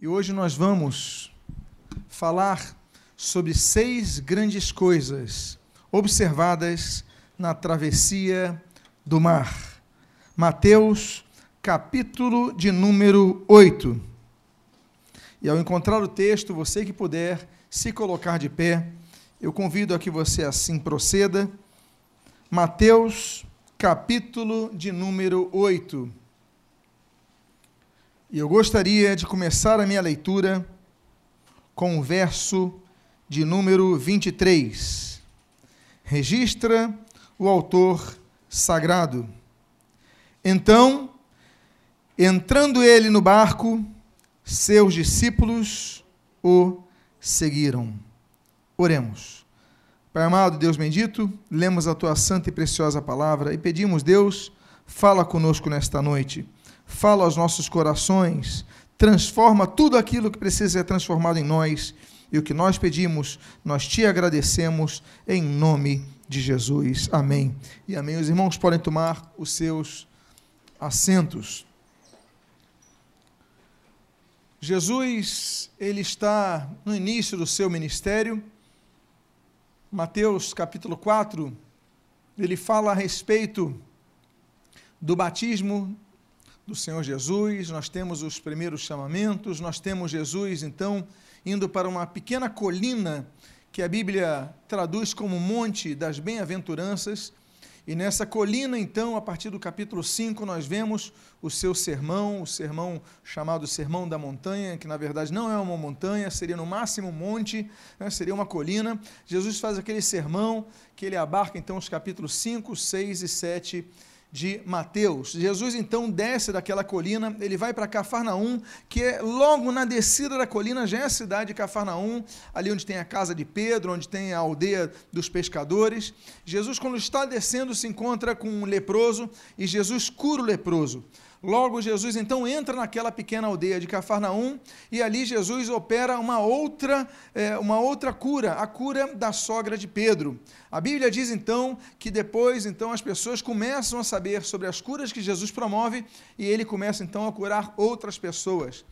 E hoje nós vamos falar sobre seis grandes coisas observadas na travessia do mar. Mateus, capítulo de número 8. E ao encontrar o texto, você que puder se colocar de pé, eu convido a que você assim proceda. Mateus, capítulo de número 8. E eu gostaria de começar a minha leitura com o verso de número 23. Registra o autor sagrado. Então, entrando ele no barco, seus discípulos o seguiram. Oremos. Pai amado, Deus bendito, lemos a tua santa e preciosa palavra e pedimos, Deus, fala conosco nesta noite. Fala aos nossos corações, transforma tudo aquilo que precisa ser transformado em nós. E o que nós pedimos, nós te agradecemos em nome de Jesus. Amém. E amém. Os irmãos podem tomar os seus assentos. Jesus, ele está no início do seu ministério. Mateus capítulo 4, ele fala a respeito do batismo do Senhor Jesus, nós temos os primeiros chamamentos, nós temos Jesus, então, indo para uma pequena colina que a Bíblia traduz como Monte das Bem-aventuranças, e nessa colina, então, a partir do capítulo 5, nós vemos o seu sermão, o sermão chamado Sermão da Montanha, que na verdade não é uma montanha, seria no máximo um monte, né, seria uma colina. Jesus faz aquele sermão que ele abarca, então, os capítulos 5, 6 e 7 de Mateus. Jesus então desce daquela colina, ele vai para Cafarnaum, que é logo na descida da colina já é a cidade de Cafarnaum, ali onde tem a casa de Pedro, onde tem a aldeia dos pescadores. Jesus, quando está descendo, se encontra com um leproso e Jesus cura o leproso. Logo, Jesus então entra naquela pequena aldeia de Cafarnaum e ali Jesus opera uma outra, é, uma outra cura, a cura da sogra de Pedro. A Bíblia diz então que depois então as pessoas começam a saber sobre as curas que Jesus promove e ele começa então a curar outras pessoas.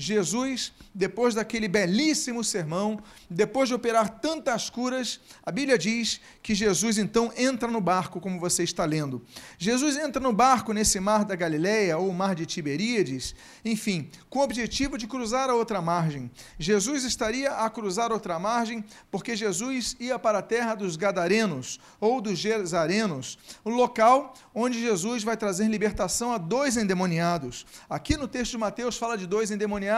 Jesus, depois daquele belíssimo sermão, depois de operar tantas curas, a Bíblia diz que Jesus então entra no barco, como você está lendo. Jesus entra no barco nesse mar da Galileia, ou mar de Tiberíades, enfim, com o objetivo de cruzar a outra margem. Jesus estaria a cruzar outra margem porque Jesus ia para a terra dos Gadarenos, ou dos Gesarenos, o local onde Jesus vai trazer libertação a dois endemoniados. Aqui no texto de Mateus fala de dois endemoniados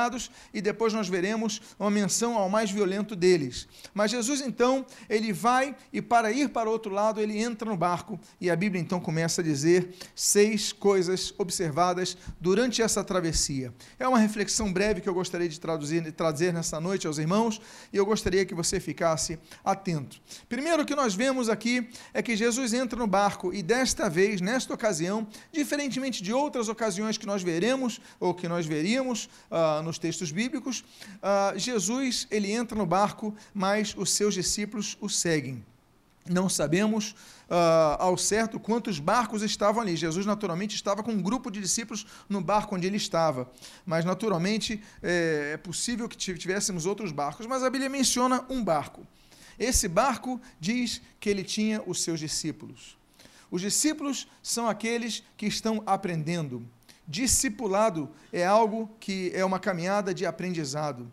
e depois nós veremos uma menção ao mais violento deles. Mas Jesus então, ele vai e para ir para o outro lado, ele entra no barco e a Bíblia então começa a dizer seis coisas observadas durante essa travessia. É uma reflexão breve que eu gostaria de traduzir, de trazer nessa noite aos irmãos e eu gostaria que você ficasse atento. Primeiro que nós vemos aqui é que Jesus entra no barco e desta vez, nesta ocasião, diferentemente de outras ocasiões que nós veremos ou que nós veríamos uh, nos textos bíblicos, uh, Jesus ele entra no barco, mas os seus discípulos o seguem. Não sabemos uh, ao certo quantos barcos estavam ali. Jesus, naturalmente, estava com um grupo de discípulos no barco onde ele estava. Mas, naturalmente, é, é possível que tivéssemos outros barcos. Mas a Bíblia menciona um barco. Esse barco diz que ele tinha os seus discípulos. Os discípulos são aqueles que estão aprendendo. Discipulado é algo que é uma caminhada de aprendizado.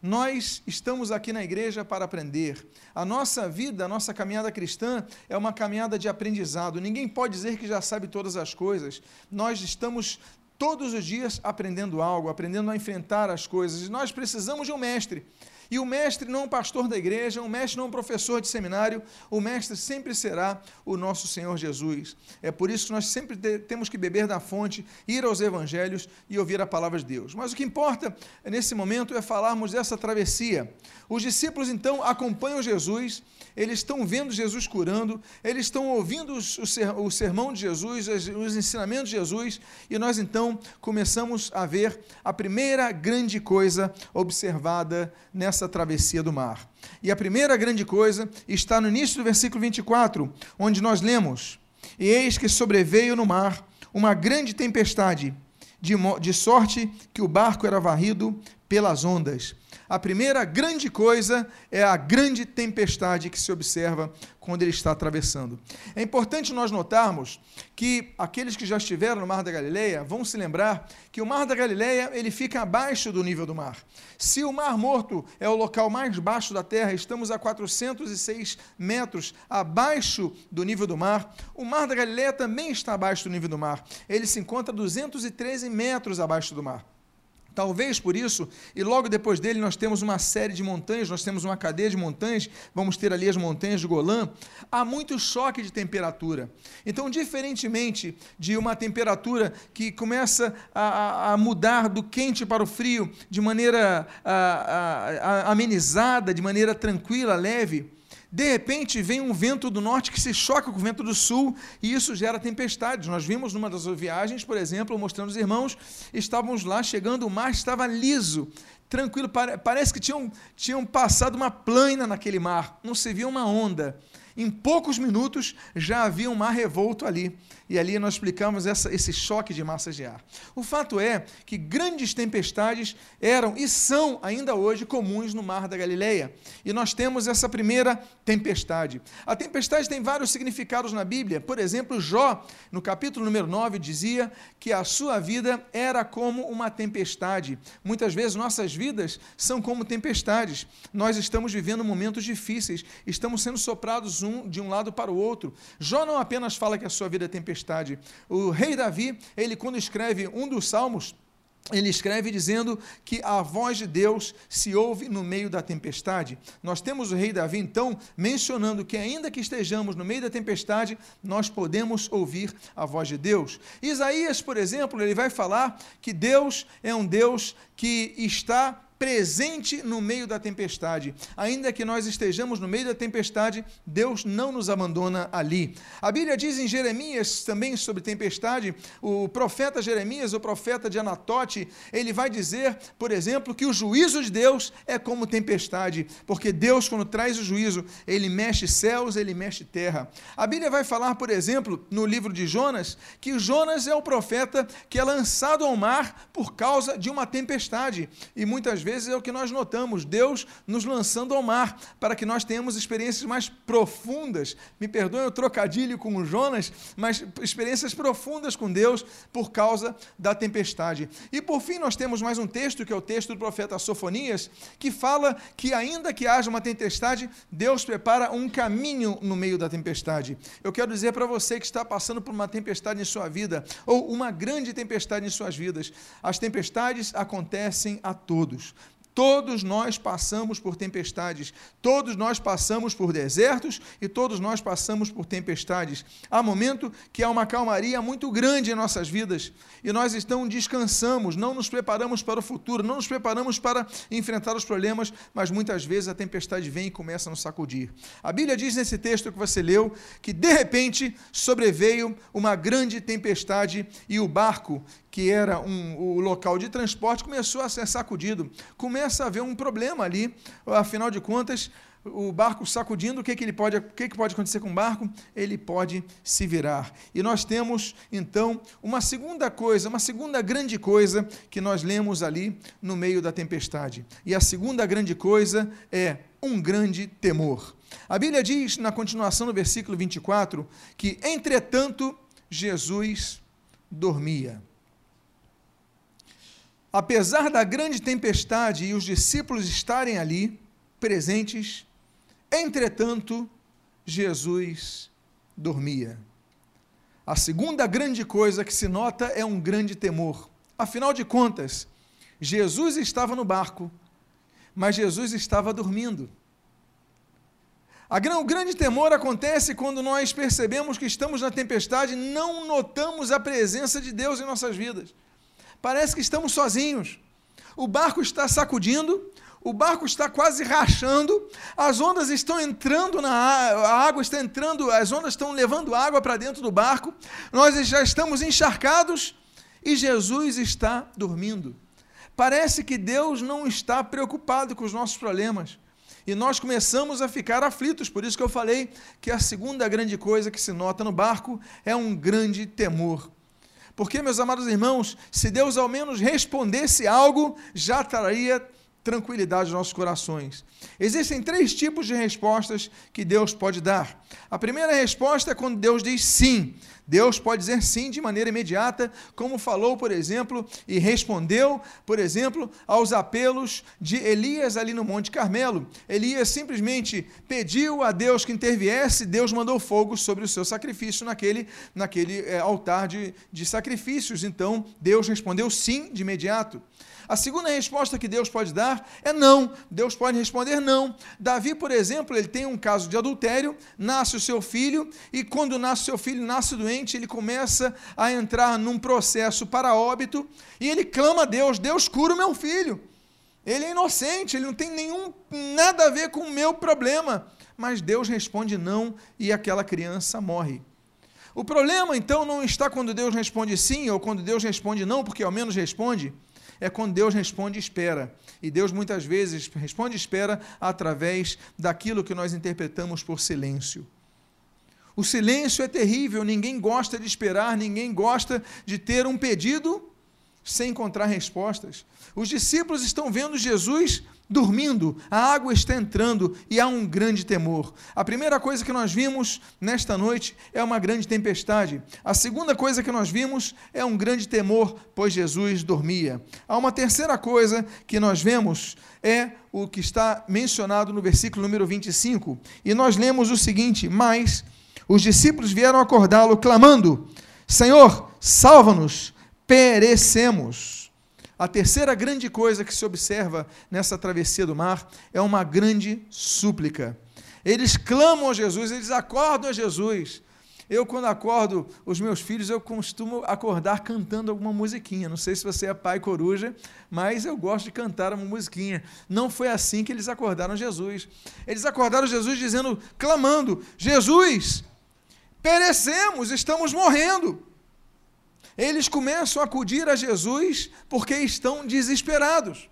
Nós estamos aqui na igreja para aprender. A nossa vida, a nossa caminhada cristã é uma caminhada de aprendizado. Ninguém pode dizer que já sabe todas as coisas. Nós estamos todos os dias aprendendo algo, aprendendo a enfrentar as coisas. E nós precisamos de um mestre. E o mestre não é um pastor da igreja, o mestre não é um professor de seminário, o mestre sempre será o nosso Senhor Jesus. É por isso que nós sempre temos que beber da fonte, ir aos evangelhos e ouvir a palavra de Deus. Mas o que importa nesse momento é falarmos dessa travessia. Os discípulos então acompanham Jesus, eles estão vendo Jesus curando, eles estão ouvindo o sermão de Jesus, os ensinamentos de Jesus, e nós então começamos a ver a primeira grande coisa observada nessa essa travessia do mar. E a primeira grande coisa está no início do versículo 24, onde nós lemos: E eis que sobreveio no mar uma grande tempestade, de, de sorte que o barco era varrido pelas ondas. A primeira grande coisa é a grande tempestade que se observa quando ele está atravessando. É importante nós notarmos que aqueles que já estiveram no Mar da Galileia vão se lembrar que o Mar da Galileia ele fica abaixo do nível do mar. Se o Mar Morto é o local mais baixo da Terra, estamos a 406 metros abaixo do nível do mar. O Mar da Galileia também está abaixo do nível do mar. Ele se encontra a 213 metros abaixo do mar. Talvez por isso, e logo depois dele nós temos uma série de montanhas, nós temos uma cadeia de montanhas, vamos ter ali as montanhas de Golã, há muito choque de temperatura. Então, diferentemente de uma temperatura que começa a, a mudar do quente para o frio de maneira a, a, amenizada, de maneira tranquila, leve, de repente vem um vento do norte que se choca com o vento do sul e isso gera tempestades. Nós vimos numa das viagens, por exemplo, mostrando os irmãos, estávamos lá chegando, o mar estava liso, tranquilo, parece que tinham, tinham passado uma plana naquele mar, não se via uma onda. Em poucos minutos já havia um mar revolto ali. E ali nós explicamos essa, esse choque de massas de ar. O fato é que grandes tempestades eram e são ainda hoje comuns no Mar da Galileia. E nós temos essa primeira tempestade. A tempestade tem vários significados na Bíblia. Por exemplo, Jó, no capítulo número 9, dizia que a sua vida era como uma tempestade. Muitas vezes nossas vidas são como tempestades. Nós estamos vivendo momentos difíceis, estamos sendo soprados um de um lado para o outro. Jó não apenas fala que a sua vida é tempestade. O rei Davi, ele quando escreve um dos salmos, ele escreve dizendo que a voz de Deus se ouve no meio da tempestade. Nós temos o rei Davi, então, mencionando que, ainda que estejamos no meio da tempestade, nós podemos ouvir a voz de Deus. Isaías, por exemplo, ele vai falar que Deus é um Deus que está presente no meio da tempestade. Ainda que nós estejamos no meio da tempestade, Deus não nos abandona ali. A Bíblia diz em Jeremias também sobre tempestade, o profeta Jeremias, o profeta de Anatote, ele vai dizer, por exemplo, que o juízo de Deus é como tempestade, porque Deus, quando traz o juízo, ele mexe céus, ele mexe terra. A Bíblia vai falar, por exemplo, no livro de Jonas, que Jonas é o profeta que é lançado ao mar por causa de uma tempestade. E muitas vezes vezes é o que nós notamos, Deus nos lançando ao mar, para que nós tenhamos experiências mais profundas. Me perdoem o trocadilho com o Jonas, mas experiências profundas com Deus por causa da tempestade. E por fim, nós temos mais um texto, que é o texto do profeta Sofonias, que fala que ainda que haja uma tempestade, Deus prepara um caminho no meio da tempestade. Eu quero dizer para você que está passando por uma tempestade em sua vida, ou uma grande tempestade em suas vidas, as tempestades acontecem a todos. Todos nós passamos por tempestades, todos nós passamos por desertos e todos nós passamos por tempestades. Há momento que há uma calmaria muito grande em nossas vidas e nós então descansamos, não nos preparamos para o futuro, não nos preparamos para enfrentar os problemas, mas muitas vezes a tempestade vem e começa a nos sacudir. A Bíblia diz nesse texto que você leu que de repente sobreveio uma grande tempestade e o barco que era um, o local de transporte, começou a ser sacudido. Começa a haver um problema ali, afinal de contas, o barco sacudindo, o que, que, ele pode, o que, que pode acontecer com o barco? Ele pode se virar. E nós temos, então, uma segunda coisa, uma segunda grande coisa que nós lemos ali no meio da tempestade. E a segunda grande coisa é um grande temor. A Bíblia diz, na continuação do versículo 24, que, entretanto, Jesus dormia. Apesar da grande tempestade e os discípulos estarem ali, presentes, entretanto, Jesus dormia. A segunda grande coisa que se nota é um grande temor. Afinal de contas, Jesus estava no barco, mas Jesus estava dormindo. o grande temor acontece quando nós percebemos que estamos na tempestade e não notamos a presença de Deus em nossas vidas parece que estamos sozinhos. O barco está sacudindo, o barco está quase rachando, as ondas estão entrando na a água está entrando, as ondas estão levando água para dentro do barco. Nós já estamos encharcados e Jesus está dormindo. Parece que Deus não está preocupado com os nossos problemas. E nós começamos a ficar aflitos, por isso que eu falei que a segunda grande coisa que se nota no barco é um grande temor. Porque, meus amados irmãos, se Deus ao menos respondesse algo, já traria tranquilidade aos nossos corações. Existem três tipos de respostas que Deus pode dar. A primeira resposta é quando Deus diz sim. Deus pode dizer sim de maneira imediata, como falou, por exemplo, e respondeu, por exemplo, aos apelos de Elias ali no Monte Carmelo. Elias simplesmente pediu a Deus que interviesse, Deus mandou fogo sobre o seu sacrifício naquele, naquele é, altar de, de sacrifícios. Então, Deus respondeu sim de imediato. A segunda resposta que Deus pode dar é não. Deus pode responder não. Davi, por exemplo, ele tem um caso de adultério, nasce o seu filho, e quando nasce o seu filho, nasce doente, ele começa a entrar num processo para óbito, e ele clama a Deus: Deus cura o meu filho. Ele é inocente, ele não tem nenhum nada a ver com o meu problema. Mas Deus responde não e aquela criança morre. O problema então não está quando Deus responde sim ou quando Deus responde não, porque ao menos responde é quando Deus responde espera. E Deus muitas vezes responde espera através daquilo que nós interpretamos por silêncio. O silêncio é terrível, ninguém gosta de esperar, ninguém gosta de ter um pedido sem encontrar respostas. Os discípulos estão vendo Jesus dormindo, a água está entrando e há um grande temor. A primeira coisa que nós vimos nesta noite é uma grande tempestade. A segunda coisa que nós vimos é um grande temor, pois Jesus dormia. Há uma terceira coisa que nós vemos é o que está mencionado no versículo número 25. E nós lemos o seguinte: Mas os discípulos vieram acordá-lo, clamando: Senhor, salva-nos, perecemos. A terceira grande coisa que se observa nessa travessia do mar é uma grande súplica. Eles clamam a Jesus, eles acordam a Jesus. Eu, quando acordo os meus filhos, eu costumo acordar cantando alguma musiquinha. Não sei se você é pai coruja, mas eu gosto de cantar uma musiquinha. Não foi assim que eles acordaram Jesus. Eles acordaram Jesus dizendo, clamando: Jesus, perecemos, estamos morrendo eles começam a acudir a Jesus porque estão desesperados.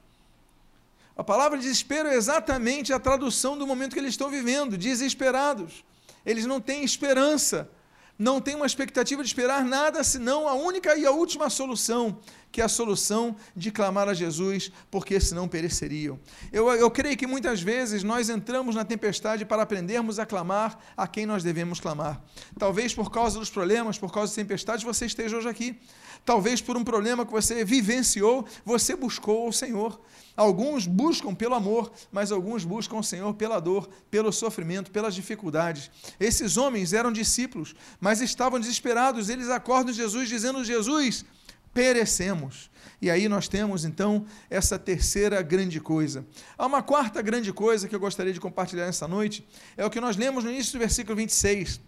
A palavra desespero é exatamente a tradução do momento que eles estão vivendo, desesperados. Eles não têm esperança, não têm uma expectativa de esperar nada senão a única e a última solução, que é a solução de clamar a Jesus, porque senão pereceriam. Eu, eu creio que muitas vezes nós entramos na tempestade para aprendermos a clamar a quem nós devemos clamar. Talvez por causa dos problemas, por causa das tempestades, você esteja hoje aqui. Talvez por um problema que você vivenciou, você buscou o Senhor. Alguns buscam pelo amor, mas alguns buscam o Senhor pela dor, pelo sofrimento, pelas dificuldades. Esses homens eram discípulos, mas estavam desesperados. Eles acordam Jesus dizendo: Jesus, perecemos. E aí nós temos então essa terceira grande coisa. Há uma quarta grande coisa que eu gostaria de compartilhar nessa noite, é o que nós lemos no início do versículo 26,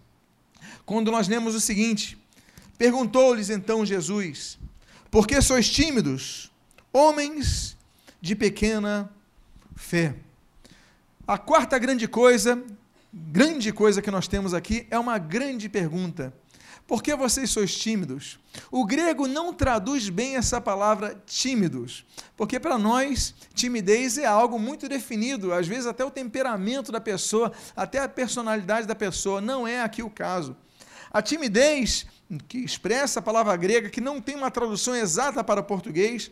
quando nós lemos o seguinte: Perguntou-lhes então Jesus: Por que sois tímidos, homens de pequena fé? A quarta grande coisa, grande coisa que nós temos aqui é uma grande pergunta. Por que vocês sois tímidos? O grego não traduz bem essa palavra tímidos, porque para nós timidez é algo muito definido, às vezes até o temperamento da pessoa, até a personalidade da pessoa, não é aqui o caso. A timidez, que expressa a palavra grega, que não tem uma tradução exata para o português,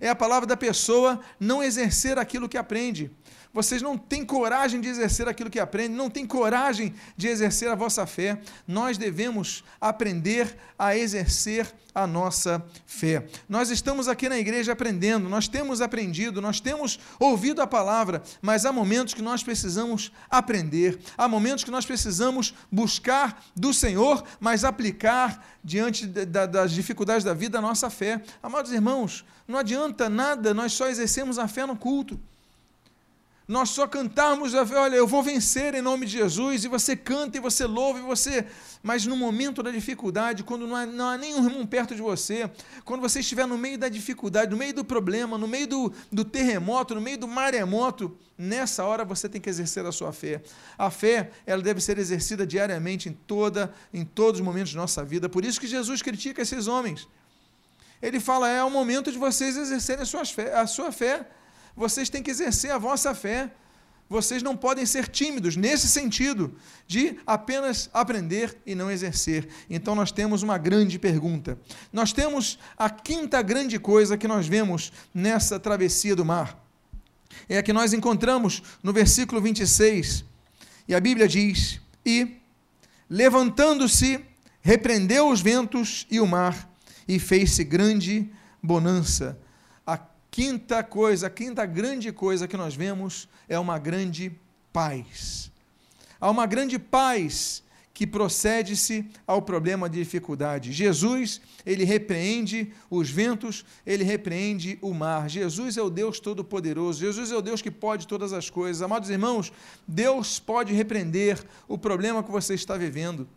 é a palavra da pessoa não exercer aquilo que aprende vocês não têm coragem de exercer aquilo que aprendem, não têm coragem de exercer a vossa fé. Nós devemos aprender a exercer a nossa fé. Nós estamos aqui na igreja aprendendo, nós temos aprendido, nós temos ouvido a palavra, mas há momentos que nós precisamos aprender, há momentos que nós precisamos buscar do Senhor, mas aplicar diante das dificuldades da vida a nossa fé. Amados irmãos, não adianta nada nós só exercemos a fé no culto nós só cantarmos, olha, eu vou vencer em nome de Jesus, e você canta e você louva, e você. Mas no momento da dificuldade, quando não há, não há nenhum irmão perto de você, quando você estiver no meio da dificuldade, no meio do problema, no meio do, do terremoto, no meio do maremoto, nessa hora você tem que exercer a sua fé. A fé, ela deve ser exercida diariamente em, toda, em todos os momentos de nossa vida. Por isso que Jesus critica esses homens. Ele fala: é o momento de vocês exercerem a sua fé. A sua fé vocês têm que exercer a vossa fé. vocês não podem ser tímidos nesse sentido de apenas aprender e não exercer. Então nós temos uma grande pergunta. Nós temos a quinta grande coisa que nós vemos nessa travessia do mar. É a que nós encontramos no versículo 26. E a Bíblia diz: E levantando-se, repreendeu os ventos e o mar, e fez-se grande bonança quinta coisa, quinta grande coisa que nós vemos é uma grande paz. Há uma grande paz que procede-se ao problema de dificuldade. Jesus, ele repreende os ventos, ele repreende o mar. Jesus é o Deus Todo-Poderoso, Jesus é o Deus que pode todas as coisas. Amados irmãos, Deus pode repreender o problema que você está vivendo.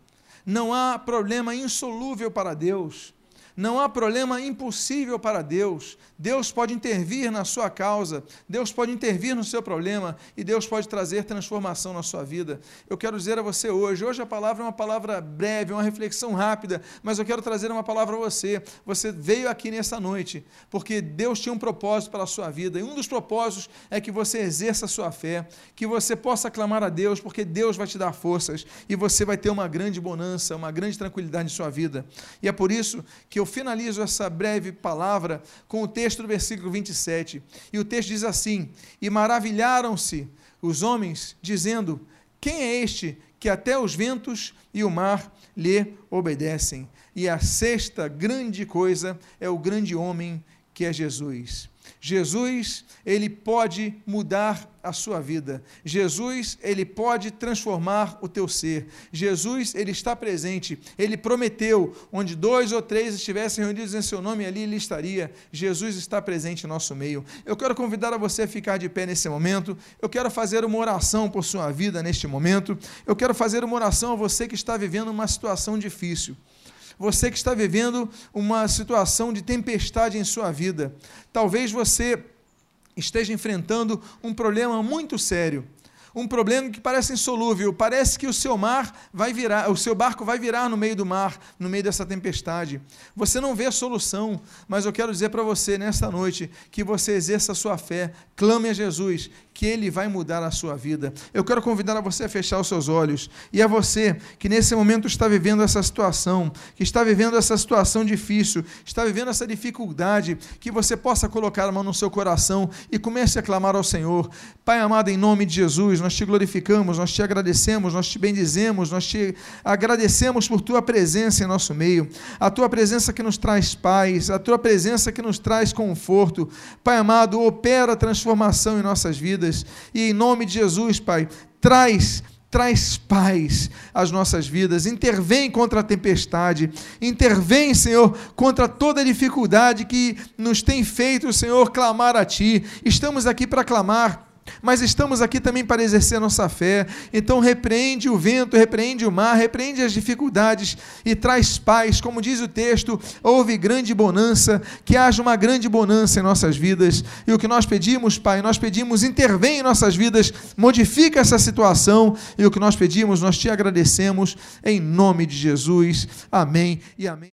Não há problema insolúvel para Deus. Não há problema impossível para Deus. Deus pode intervir na sua causa, Deus pode intervir no seu problema e Deus pode trazer transformação na sua vida. Eu quero dizer a você hoje, hoje a palavra é uma palavra breve, uma reflexão rápida, mas eu quero trazer uma palavra a você. Você veio aqui nessa noite porque Deus tinha um propósito para a sua vida e um dos propósitos é que você exerça a sua fé, que você possa clamar a Deus, porque Deus vai te dar forças e você vai ter uma grande bonança, uma grande tranquilidade em sua vida. E é por isso que eu finalizo essa breve palavra com o texto do versículo 27. E o texto diz assim: E maravilharam-se os homens, dizendo: Quem é este que até os ventos e o mar lhe obedecem? E a sexta grande coisa é o grande homem que é Jesus. Jesus, ele pode mudar a sua vida. Jesus, ele pode transformar o teu ser. Jesus, ele está presente. Ele prometeu, onde dois ou três estivessem reunidos em seu nome, ali ele estaria. Jesus está presente em nosso meio. Eu quero convidar a você a ficar de pé nesse momento. Eu quero fazer uma oração por sua vida neste momento. Eu quero fazer uma oração a você que está vivendo uma situação difícil você que está vivendo uma situação de tempestade em sua vida. Talvez você esteja enfrentando um problema muito sério um problema que parece insolúvel, parece que o seu mar vai virar, o seu barco vai virar no meio do mar, no meio dessa tempestade. Você não vê a solução, mas eu quero dizer para você nesta noite que você exerça a sua fé, clame a Jesus, que ele vai mudar a sua vida. Eu quero convidar a você a fechar os seus olhos e a você que nesse momento está vivendo essa situação, que está vivendo essa situação difícil, está vivendo essa dificuldade, que você possa colocar a mão no seu coração e comece a clamar ao Senhor. Pai amado, em nome de Jesus, nós te glorificamos, nós te agradecemos, nós te bendizemos, nós te agradecemos por tua presença em nosso meio, a tua presença que nos traz paz, a tua presença que nos traz conforto. Pai amado, opera transformação em nossas vidas e em nome de Jesus, Pai, traz traz paz às nossas vidas, intervém contra a tempestade, intervém, Senhor, contra toda dificuldade que nos tem feito, Senhor, clamar a Ti. Estamos aqui para clamar mas estamos aqui também para exercer nossa fé. Então, repreende o vento, repreende o mar, repreende as dificuldades e traz paz. Como diz o texto, houve grande bonança, que haja uma grande bonança em nossas vidas. E o que nós pedimos, Pai, nós pedimos, intervém em nossas vidas, modifica essa situação. E o que nós pedimos, nós te agradecemos, em nome de Jesus. Amém e amém.